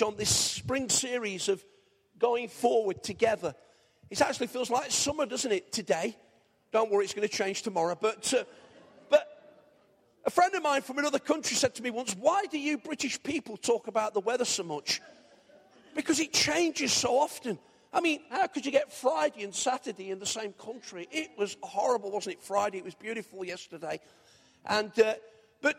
message on this spring series of going forward together. It actually feels like summer, doesn't it, today? Don't worry, it's going to change tomorrow. But, uh, but a friend of mine from another country said to me once, Why do you British people talk about the weather so much? Because it changes so often. I mean, how could you get Friday and Saturday in the same country? It was horrible, wasn't it? Friday, it was beautiful yesterday. And, uh, but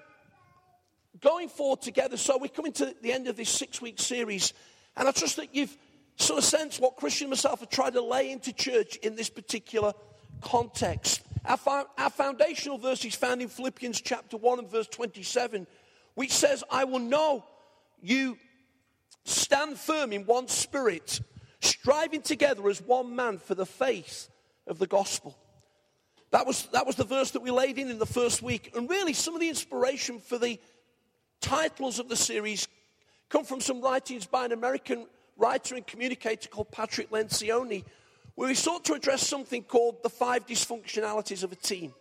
going forward together, so we're coming to the end of this six week series, and I trust that you've sort of sensed what Christian myself have tried to lay into church in this particular context. Our, our foundational verse is found in Philippians chapter 1 and verse 27, which says, I will know you stand firm in one spirit, striving together as one man for the faith of the gospel. That was, that was the verse that we laid in in the first week. And really, some of the inspiration for the titles of the series come from some writings by an American writer and communicator called Patrick Lencioni, where he sought to address something called the five dysfunctionalities of a team.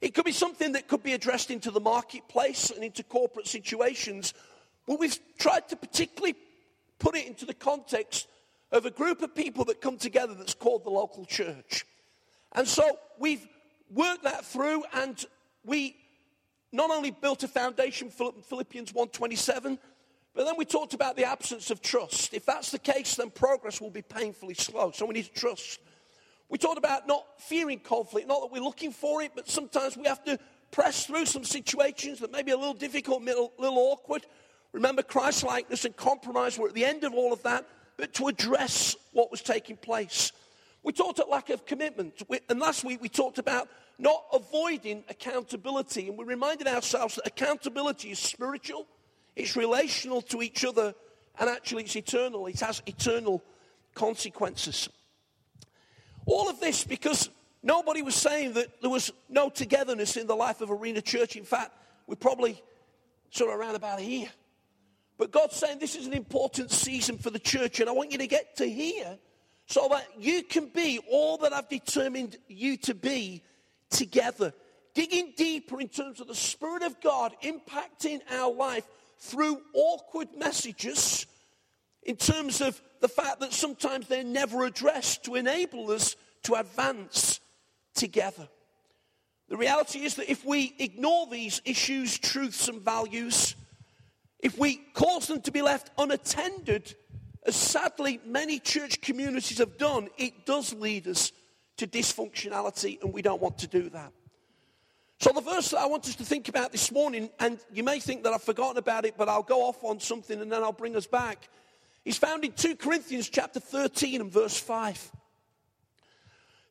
It could be something that could be addressed into the marketplace and into corporate situations, but we've tried to particularly put it into the context of a group of people that come together that's called the local church. And so we've worked that through and we not only built a foundation, Philippians 1.27, but then we talked about the absence of trust. If that's the case, then progress will be painfully slow. So we need to trust. We talked about not fearing conflict, not that we're looking for it, but sometimes we have to press through some situations that may be a little difficult, a little, awkward. Remember, Christ likeness and compromise were at the end of all of that, but to address what was taking place. We talked about lack of commitment. and last week we talked about not avoiding accountability. And we reminded ourselves that accountability is spiritual, it's relational to each other, and actually it's eternal. It has eternal consequences. All of this because nobody was saying that there was no togetherness in the life of Arena Church. In fact, we're probably sort of around about here. But God's saying this is an important season for the church, and I want you to get to here so that you can be all that I've determined you to be together. Digging deeper in terms of the Spirit of God impacting our life through awkward messages, in terms of the fact that sometimes they're never addressed to enable us to advance together. The reality is that if we ignore these issues, truths, and values, if we cause them to be left unattended, as sadly many church communities have done, it does lead us to dysfunctionality, and we don't want to do that. So, the verse that I want us to think about this morning, and you may think that I've forgotten about it, but I'll go off on something and then I'll bring us back, is found in 2 Corinthians chapter 13 and verse 5.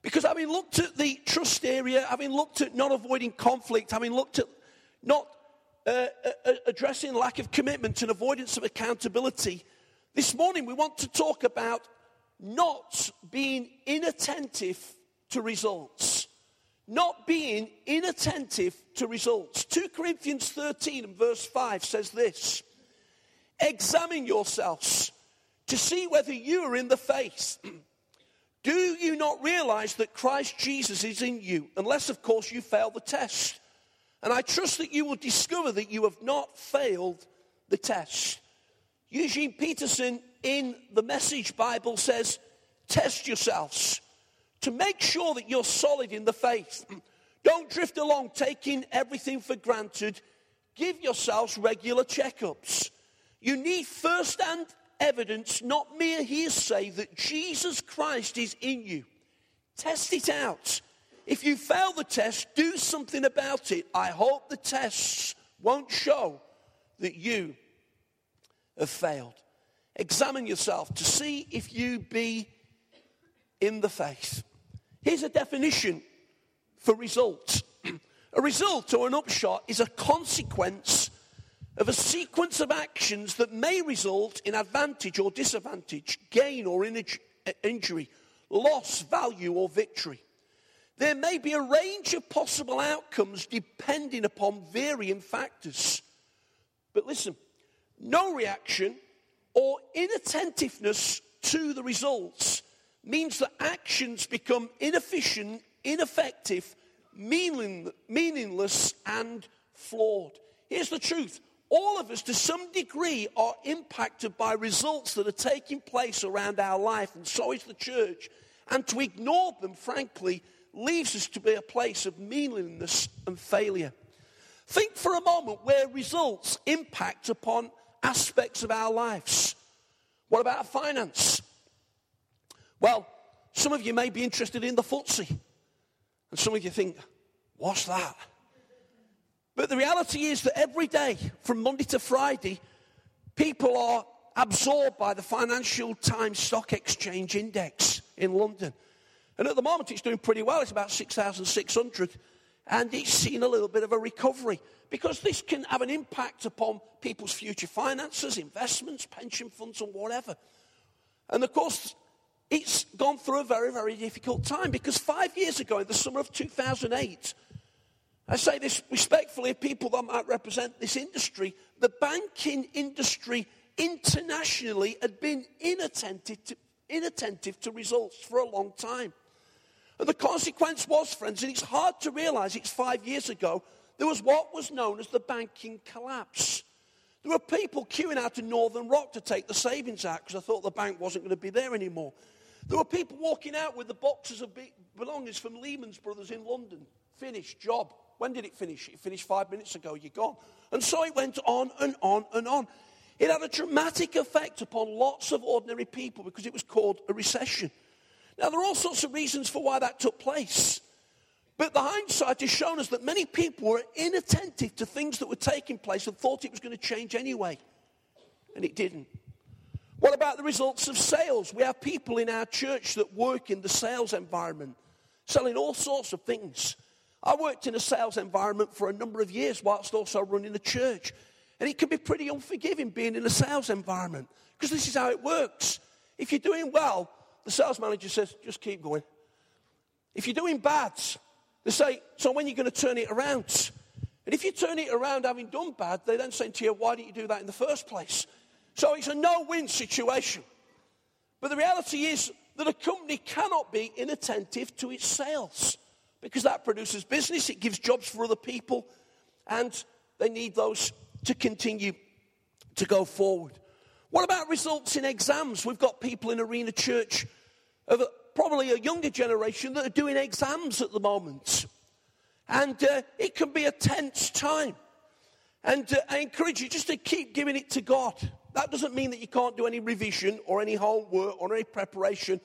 Because having looked at the trust area, having looked at not avoiding conflict, having looked at not uh, uh, addressing lack of commitment and avoidance of accountability, this morning we want to talk about not being inattentive to results. Not being inattentive to results. 2 Corinthians 13 and verse 5 says this Examine yourselves to see whether you are in the faith. Do you not realize that Christ Jesus is in you, unless, of course, you fail the test? And I trust that you will discover that you have not failed the test. Eugene Peterson in the Message Bible says, Test yourselves to make sure that you're solid in the faith. Don't drift along taking everything for granted. Give yourselves regular checkups. You need first hand evidence, not mere hearsay, that Jesus Christ is in you. Test it out. If you fail the test, do something about it. I hope the tests won't show that you have failed. Examine yourself to see if you be in the faith. Here's a definition for result a result or an upshot is a consequence of a sequence of actions that may result in advantage or disadvantage, gain or injury, loss, value, or victory. There may be a range of possible outcomes depending upon varying factors. But listen, no reaction or inattentiveness to the results means that actions become inefficient, ineffective, meaning, meaningless, and flawed. Here's the truth all of us, to some degree, are impacted by results that are taking place around our life, and so is the church. And to ignore them, frankly, leaves us to be a place of meaninglessness and failure. Think for a moment where results impact upon aspects of our lives. What about finance? Well, some of you may be interested in the FTSE, and some of you think, what's that? But the reality is that every day, from Monday to Friday, people are absorbed by the Financial Times Stock Exchange Index in London. And at the moment, it's doing pretty well. It's about 6,600. And it's seen a little bit of a recovery because this can have an impact upon people's future finances, investments, pension funds, and whatever. And of course, it's gone through a very, very difficult time because five years ago, in the summer of 2008, I say this respectfully of people that might represent this industry, the banking industry internationally had been inattentive to, inattentive to results for a long time. And the consequence was, friends, and it's hard to realize it's five years ago, there was what was known as the banking collapse. There were people queuing out to Northern Rock to take the savings out because I thought the bank wasn't going to be there anymore. There were people walking out with the boxes of belongings from Lehman's Brothers in London. Finished job. When did it finish? It finished five minutes ago. You're gone. And so it went on and on and on. It had a dramatic effect upon lots of ordinary people because it was called a recession. Now, there are all sorts of reasons for why that took place. But the hindsight has shown us that many people were inattentive to things that were taking place and thought it was going to change anyway. And it didn't. What about the results of sales? We have people in our church that work in the sales environment, selling all sorts of things. I worked in a sales environment for a number of years whilst also running a church. And it can be pretty unforgiving being in a sales environment because this is how it works. If you're doing well, the sales manager says, just keep going. If you're doing bad, they say, so when are you going to turn it around? And if you turn it around having done bad, they then say to you, why didn't you do that in the first place? So it's a no win situation. But the reality is that a company cannot be inattentive to its sales because that produces business, it gives jobs for other people, and they need those to continue to go forward. What about results in exams? We've got people in Arena Church of probably a younger generation that are doing exams at the moment. And uh, it can be a tense time. And uh, I encourage you just to keep giving it to God. That doesn't mean that you can't do any revision or any homework or any preparation,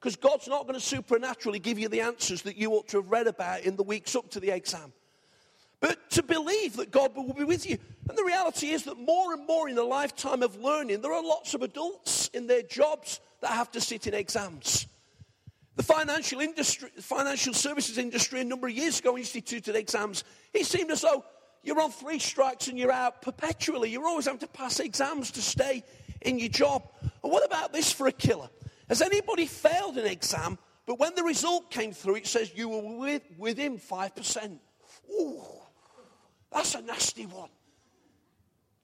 because God's not going to supernaturally give you the answers that you ought to have read about in the weeks up to the exam. But to believe that God will be with you. And the reality is that more and more in the lifetime of learning, there are lots of adults in their jobs that have to sit in exams. The financial industry, financial services industry, a number of years ago instituted exams. It seemed as though you're on three strikes and you're out perpetually. You're always having to pass exams to stay in your job. And what about this for a killer? Has anybody failed an exam, but when the result came through, it says you were with, within 5%? Ooh, that's a nasty one.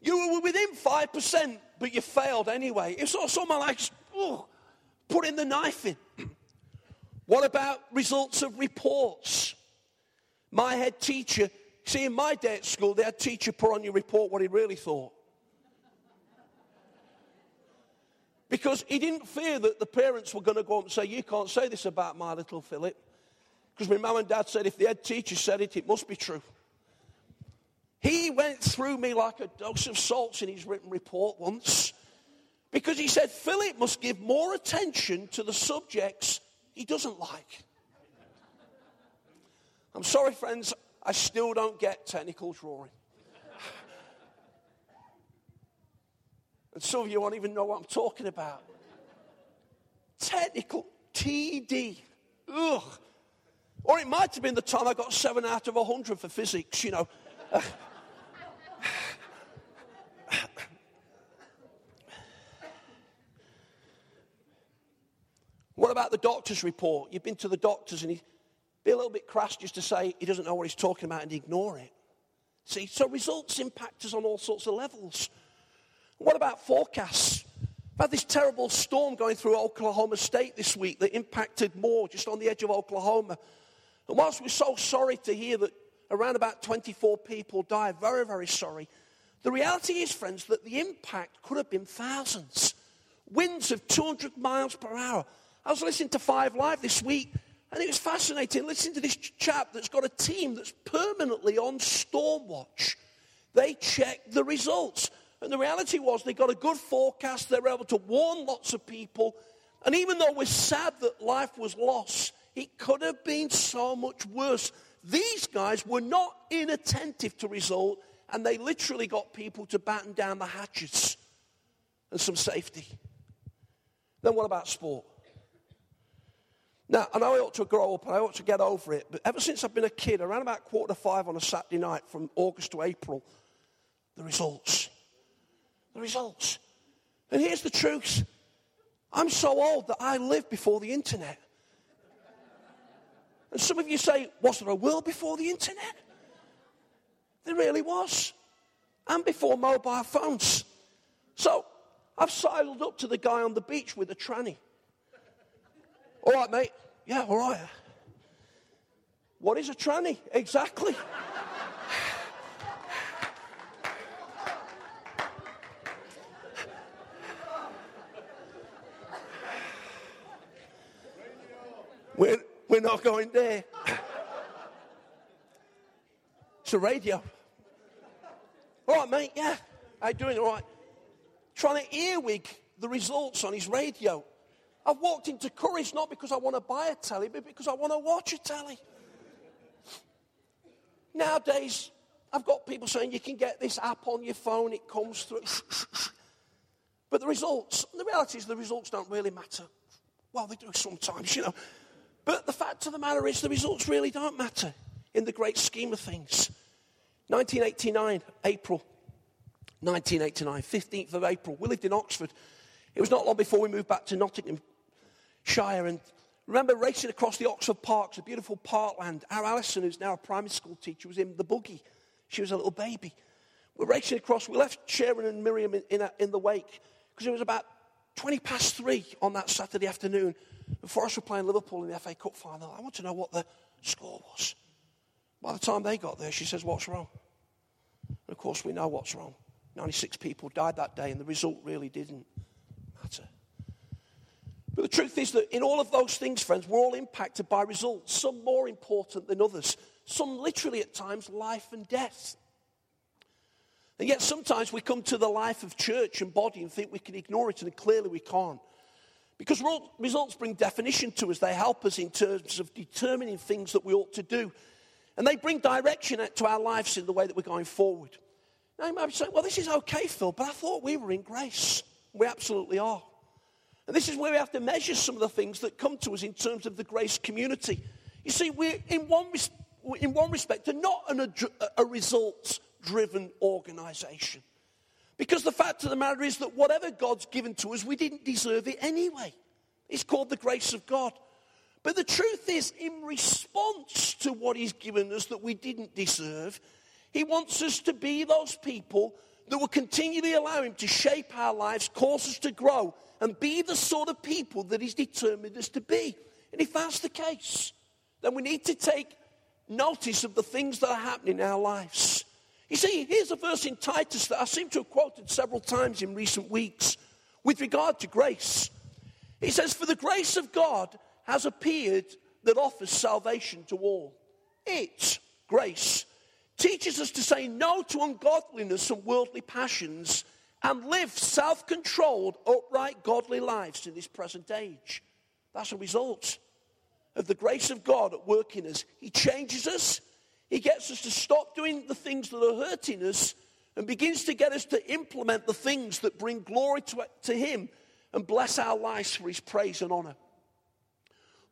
You were within 5%, but you failed anyway. It's of someone like, ooh, putting the knife in. what about results of reports? My head teacher, see, in my day at school, they had teacher put on your report what he really thought. Because he didn't fear that the parents were going to go up and say, You can't say this about my little Philip. Because my mum and dad said, If the head teacher said it, it must be true. He went through me like a dose of salts in his written report once. Because he said Philip must give more attention to the subjects he doesn't like. I'm sorry, friends, I still don't get technical drawing. and some of you won't even know what I'm talking about. Technical, TD. Ugh. Or it might have been the time I got seven out of a hundred for physics, you know. What about the doctor's report? You've been to the doctors and he be a little bit crass just to say he doesn't know what he's talking about and ignore it. See, so results impact us on all sorts of levels. What about forecasts? I've had this terrible storm going through Oklahoma State this week that impacted more just on the edge of Oklahoma. And whilst we're so sorry to hear that around about 24 people died, very, very sorry, The reality is, friends, that the impact could have been thousands. Winds of 200 miles per hour. I was listening to Five Live this week, and it was fascinating listening to this chap that's got a team that's permanently on storm watch. They check the results. And the reality was they got a good forecast. They were able to warn lots of people. And even though we're sad that life was lost, it could have been so much worse. These guys were not inattentive to result, and they literally got people to batten down the hatches and some safety. Then what about sport? Now, I know I ought to grow up and I ought to get over it, but ever since I've been a kid, around about quarter to five on a Saturday night from August to April, the results. The results. And here's the truth I'm so old that I lived before the internet. And some of you say, Was there a world before the internet? There really was. And before mobile phones. So I've sidled up to the guy on the beach with a tranny. All right, mate. Yeah, all right. What is a tranny? Exactly. we're, we're not going there. It's a radio. All right, mate. Yeah. How you doing? All right. Trying to earwig the results on his radio. I've walked into Currys not because I want to buy a telly, but because I want to watch a telly. Nowadays, I've got people saying you can get this app on your phone, it comes through. but the results, the reality is the results don't really matter. Well, they do sometimes, you know. But the fact of the matter is the results really don't matter in the great scheme of things. 1989, April. 1989, 15th of April. We lived in Oxford. It was not long before we moved back to Nottingham. Shire. And remember racing across the Oxford Parks, a beautiful parkland. Our Alison, who's now a primary school teacher, was in the buggy. She was a little baby. We're racing across. We left Sharon and Miriam in, in, in the wake because it was about 20 past three on that Saturday afternoon. And Forest were playing Liverpool in the FA Cup final. I want to know what the score was. By the time they got there, she says, What's wrong? And of course, we know what's wrong. 96 people died that day, and the result really didn't. But the truth is that in all of those things, friends, we're all impacted by results, some more important than others, some literally at times life and death. And yet sometimes we come to the life of church and body and think we can ignore it, and clearly we can't. Because results bring definition to us, they help us in terms of determining things that we ought to do. And they bring direction to our lives in the way that we're going forward. Now you might be saying, well, this is okay, Phil, but I thought we were in grace. We absolutely are. And this is where we have to measure some of the things that come to us in terms of the grace community. You see, we're in one, in one respect are not an, a results driven organization. Because the fact of the matter is that whatever God's given to us, we didn't deserve it anyway. It's called the grace of God. But the truth is, in response to what He's given us that we didn't deserve, He wants us to be those people that will continually allow Him to shape our lives, cause us to grow, and be the sort of people that He's determined us to be. And if that's the case, then we need to take notice of the things that are happening in our lives. You see, here's a verse in Titus that I seem to have quoted several times in recent weeks with regard to grace. He says, For the grace of God has appeared that offers salvation to all. It, grace, teaches us to say no to ungodliness and worldly passions and live self controlled, upright, godly lives in this present age. That's a result of the grace of God at work in us. He changes us, He gets us to stop doing the things that are hurting us, and begins to get us to implement the things that bring glory to, to Him and bless our lives for His praise and honor.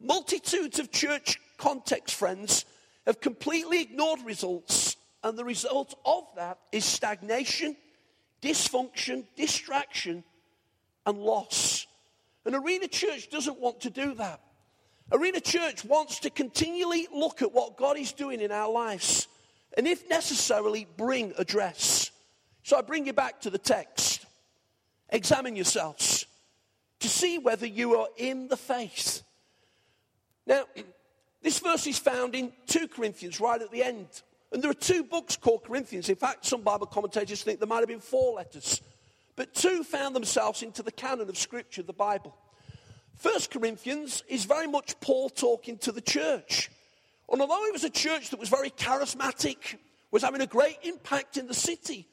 Multitudes of church context, friends, have completely ignored results, and the result of that is stagnation dysfunction, distraction, and loss. And Arena Church doesn't want to do that. Arena Church wants to continually look at what God is doing in our lives and, if necessarily, bring address. So I bring you back to the text. Examine yourselves to see whether you are in the faith. Now, this verse is found in 2 Corinthians, right at the end And there are two books called Corinthians. In fact, some Bible commentators think there might have been four letters. But two found themselves into the canon of Scripture, the Bible. First Corinthians is very much Paul talking to the church. And although it was a church that was very charismatic, was having a great impact in the city,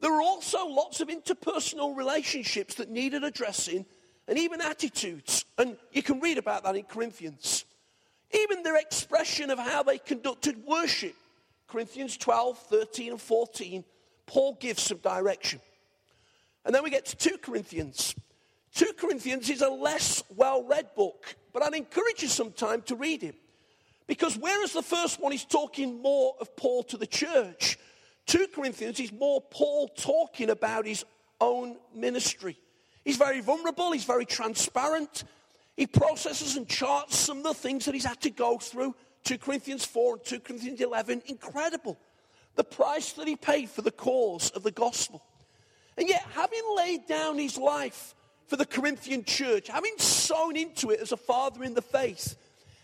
there were also lots of interpersonal relationships that needed addressing and even attitudes. And you can read about that in Corinthians. Even their expression of how they conducted worship. Corinthians 12, 13, and 14, Paul gives some direction. And then we get to 2 Corinthians. 2 Corinthians is a less well read book, but I'd encourage you sometime to read it. Because whereas the first one is talking more of Paul to the church, 2 Corinthians is more Paul talking about his own ministry. He's very vulnerable, he's very transparent. He processes and charts some of the things that he's had to go through. 2 Corinthians 4 and 2 Corinthians 11, incredible. The price that he paid for the cause of the gospel. And yet, having laid down his life for the Corinthian church, having sown into it as a father in the faith,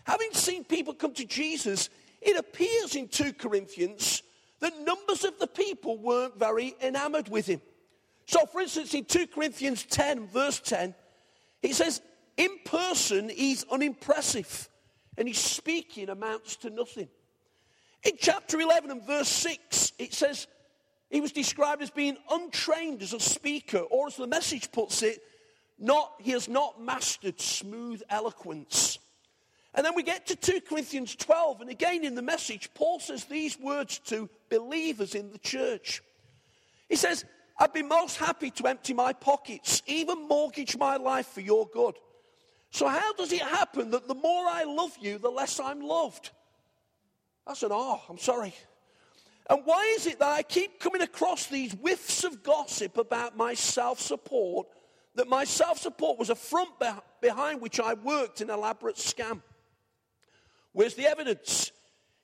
having seen people come to Jesus, it appears in 2 Corinthians that numbers of the people weren't very enamored with him. So, for instance, in 2 Corinthians 10, verse 10, he says, In person, he's unimpressive, and his speaking amounts to nothing. In chapter 11 and verse 6, it says, he was described as being untrained as a speaker, or as the message puts it, not, he has not mastered smooth eloquence. And then we get to 2 Corinthians 12, and again in the message, Paul says these words to believers in the church. He says, I'd be most happy to empty my pockets, even mortgage my life for your good. So, how does it happen that the more I love you, the less I'm loved? That's an oh, I'm sorry. And why is it that I keep coming across these whiffs of gossip about my self support? That my self support was a front behind which I worked an elaborate scam. Where's the evidence?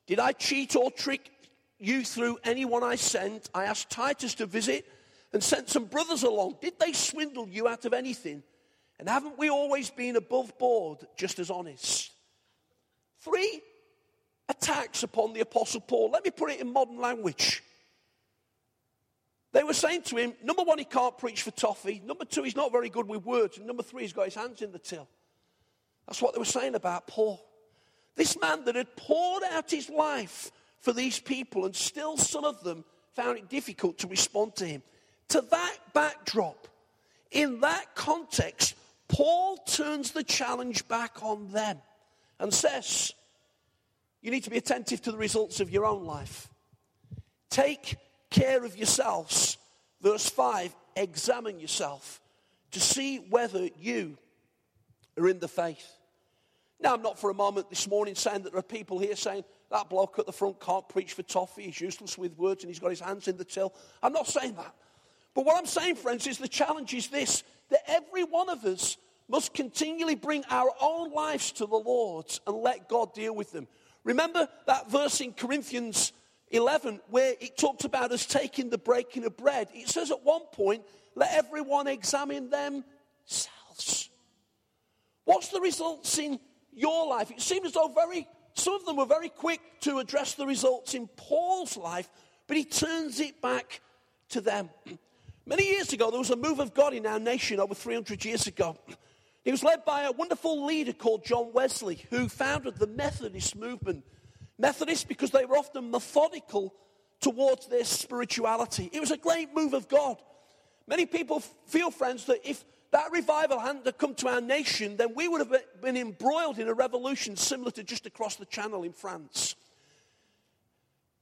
Did I cheat or trick you through anyone I sent? I asked Titus to visit and sent some brothers along. Did they swindle you out of anything? And haven't we always been above board, just as honest? Three attacks upon the Apostle Paul. Let me put it in modern language. They were saying to him, number one, he can't preach for toffee. Number two, he's not very good with words. And number three, he's got his hands in the till. That's what they were saying about Paul. This man that had poured out his life for these people, and still some of them found it difficult to respond to him. To that backdrop, in that context, Paul turns the challenge back on them and says, You need to be attentive to the results of your own life. Take care of yourselves. Verse 5 Examine yourself to see whether you are in the faith. Now, I'm not for a moment this morning saying that there are people here saying that bloke at the front can't preach for toffee, he's useless with words, and he's got his hands in the till. I'm not saying that. But what I'm saying, friends, is the challenge is this that every one of us must continually bring our own lives to the Lord and let God deal with them. Remember that verse in Corinthians 11 where it talks about us taking the breaking of bread? It says at one point, let everyone examine themselves. What's the results in your life. It seemed as though very, some of them were very quick to address the results in Paul's life, but he turns it back to them. Many years ago, there was a move of God in our nation over 300 years ago. It was led by a wonderful leader called John Wesley, who founded the Methodist movement. Methodist because they were often methodical towards their spirituality. It was a great move of God. Many people feel, friends, that if that revival hadn't come to our nation, then we would have been embroiled in a revolution similar to just across the channel in France.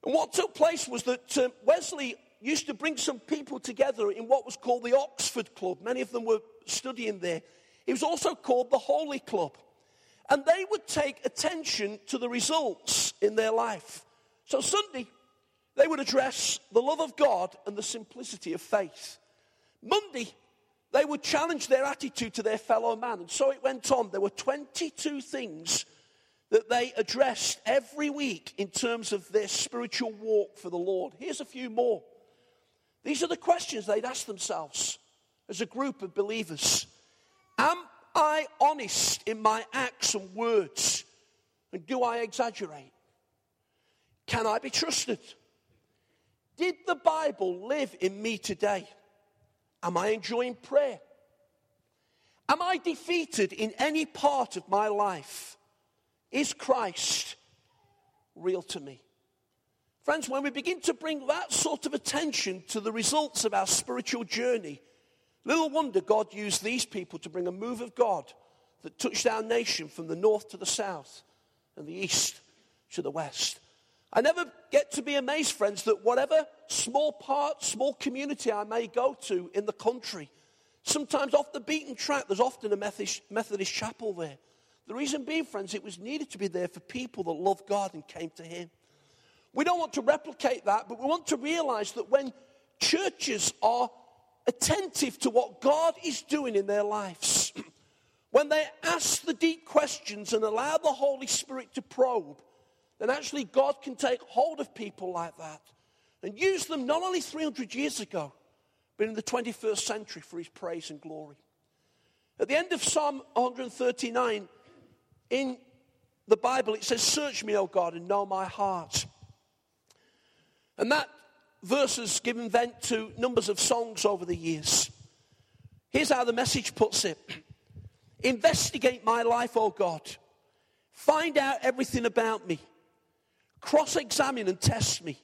And what took place was that uh, Wesley used to bring some people together in what was called the Oxford Club. Many of them were studying there. It was also called the Holy Club. And they would take attention to the results in their life. So Sunday, they would address the love of God and the simplicity of faith. Monday, they would challenge their attitude to their fellow man. And so it went on. There were 22 things that they addressed every week in terms of their spiritual walk for the Lord. Here's a few more. These are the questions they'd ask themselves as a group of believers Am I honest in my acts and words? And do I exaggerate? Can I be trusted? Did the Bible live in me today? Am I enjoying prayer? Am I defeated in any part of my life? Is Christ real to me? Friends, when we begin to bring that sort of attention to the results of our spiritual journey, little wonder God used these people to bring a move of God that touched our nation from the north to the south and the east to the west. I never get to be amazed, friends, that whatever small part, small community I may go to in the country, sometimes off the beaten track, there's often a Methodist, Methodist chapel there. The reason being, friends, it was needed to be there for people that loved God and came to Him. We don't want to replicate that, but we want to realize that when churches are attentive to what God is doing in their lives, when they ask the deep questions and allow the Holy Spirit to probe, then actually God can take hold of people like that and use them not only 300 years ago, but in the 21st century for his praise and glory. At the end of Psalm 139, in the Bible, it says, Search me, O God, and know my heart. And that verse has given vent to numbers of songs over the years. Here's how the message puts it Investigate my life, O God. Find out everything about me. Cross examine and test me.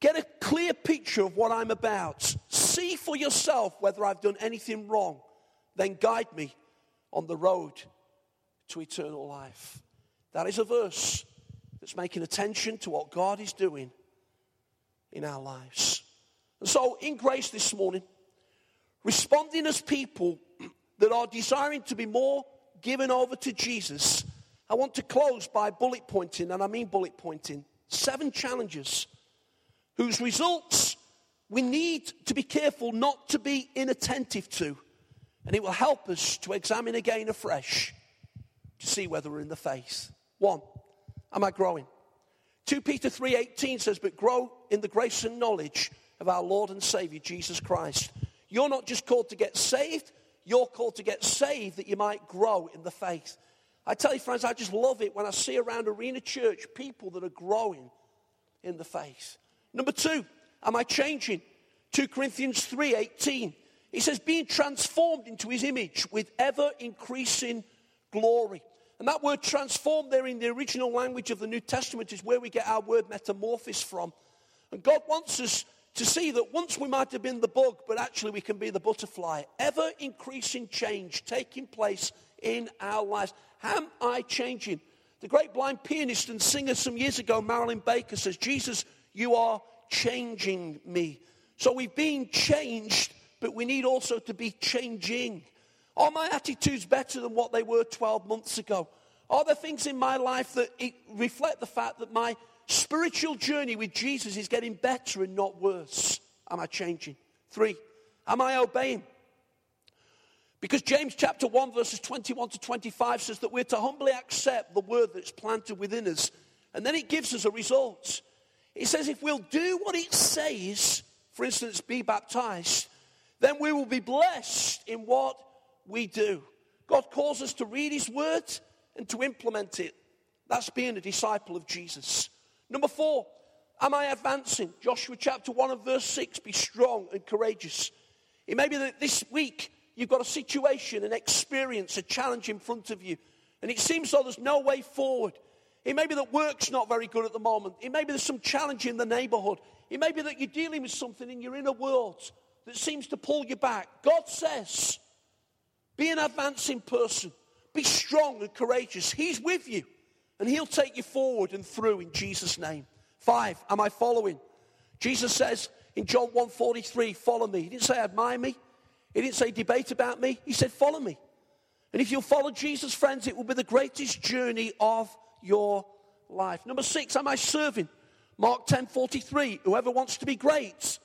Get a clear picture of what I'm about. See for yourself whether I've done anything wrong. Then guide me on the road to eternal life. That is a verse that's making attention to what God is doing in our lives. And so, in grace this morning, responding as people that are desiring to be more given over to Jesus, I want to close by bullet pointing, and I mean bullet pointing, seven challenges whose results we need to be careful not to be inattentive to. And it will help us to examine again afresh to see whether we're in the faith. One, am I growing? 2 Peter 3:18 says, "But grow in the grace and knowledge of our Lord and Savior Jesus Christ." You're not just called to get saved, you're called to get saved that you might grow in the faith. I tell you, friends, I just love it when I see around Arena Church people that are growing in the faith. Number two, am I changing? 2 Corinthians 3:18. He says, being transformed into his image with ever increasing glory. And that word transformed there in the original language of the New Testament is where we get our word metamorphosis from. And God wants us to see that once we might have been the bug, but actually we can be the butterfly. Ever increasing change taking place in our lives. Am I changing? The great blind pianist and singer some years ago, Marilyn Baker, says, Jesus, you are changing me. So we've been changed, but we need also to be changing. Are my attitudes better than what they were 12 months ago? Are there things in my life that reflect the fact that my spiritual journey with Jesus is getting better and not worse? Am I changing? Three, am I obeying? Because James chapter 1, verses 21 to 25 says that we're to humbly accept the word that's planted within us. And then it gives us a result. It says if we'll do what it says, for instance, be baptized, then we will be blessed in what we do. God calls us to read His Word and to implement it. That's being a disciple of Jesus. Number four, am I advancing? Joshua chapter 1 and verse 6 be strong and courageous. It may be that this week you've got a situation, an experience, a challenge in front of you, and it seems though there's no way forward. It may be that work's not very good at the moment. It may be there's some challenge in the neighborhood. It may be that you're dealing with something in your inner world that seems to pull you back. God says, be an advancing person. Be strong and courageous. He's with you and he'll take you forward and through in Jesus' name. Five, am I following? Jesus says in John 1:43, follow me. He didn't say admire me. He didn't say debate about me. He said follow me. And if you'll follow Jesus, friends, it will be the greatest journey of your life. Number six, am I serving? Mark 10:43, whoever wants to be great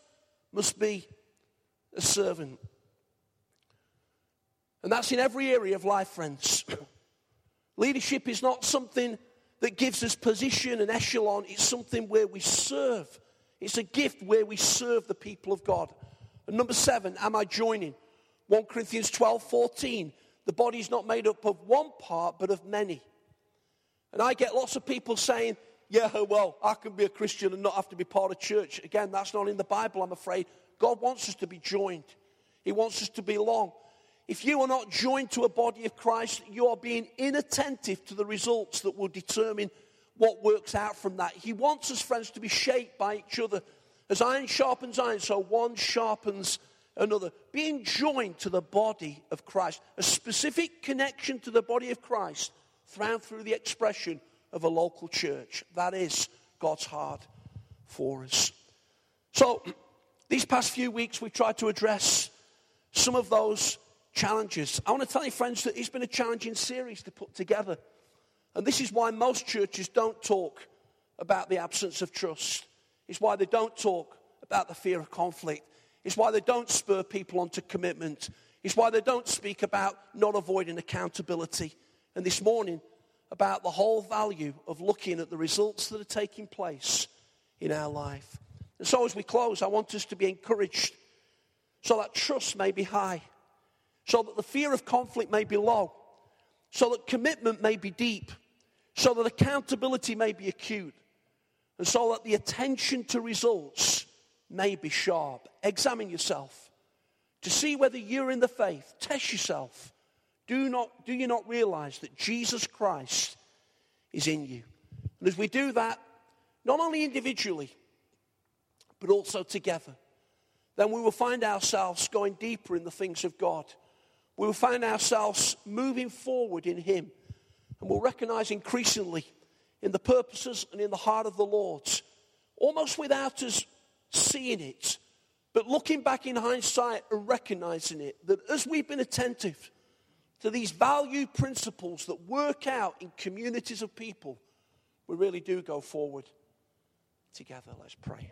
must be a servant. And that's in every area of life, friends. Leadership is not something that gives us position and echelon, it's something where we serve. It's a gift where we serve the people of God. And number seven, am I joining? 1 Corinthians 12 14. The body is not made up of one part, but of many. And I get lots of people saying, yeah, well, I can be a Christian and not have to be part of church. Again, that's not in the Bible, I'm afraid. God wants us to be joined, He wants us to belong. If you are not joined to a body of Christ, you are being inattentive to the results that will determine what works out from that. He wants us, friends, to be shaped by each other. As iron sharpens iron, so one sharpens another. Being joined to the body of Christ, a specific connection to the body of Christ, found through the expression of a local church. That is God's heart for us. So, these past few weeks, we've tried to address some of those challenges. I want to tell you, friends, that it's been a challenging series to put together. And this is why most churches don't talk about the absence of trust. It's why they don't talk about the fear of conflict. It's why they don't spur people onto commitment. It's why they don't speak about not avoiding accountability. And this morning, about the whole value of looking at the results that are taking place in our life. And so, as we close, I want us to be encouraged so that trust may be high, so that the fear of conflict may be low, so that commitment may be deep, so that accountability may be acute, and so that the attention to results may be sharp. Examine yourself to see whether you're in the faith. Test yourself. Do, not, do you not realize that Jesus Christ is in you? And as we do that, not only individually, but also together, then we will find ourselves going deeper in the things of God. We will find ourselves moving forward in Him. And we'll recognize increasingly in the purposes and in the heart of the Lord, almost without us seeing it, but looking back in hindsight and recognizing it, that as we've been attentive to these value principles that work out in communities of people, we really do go forward together. Let's pray.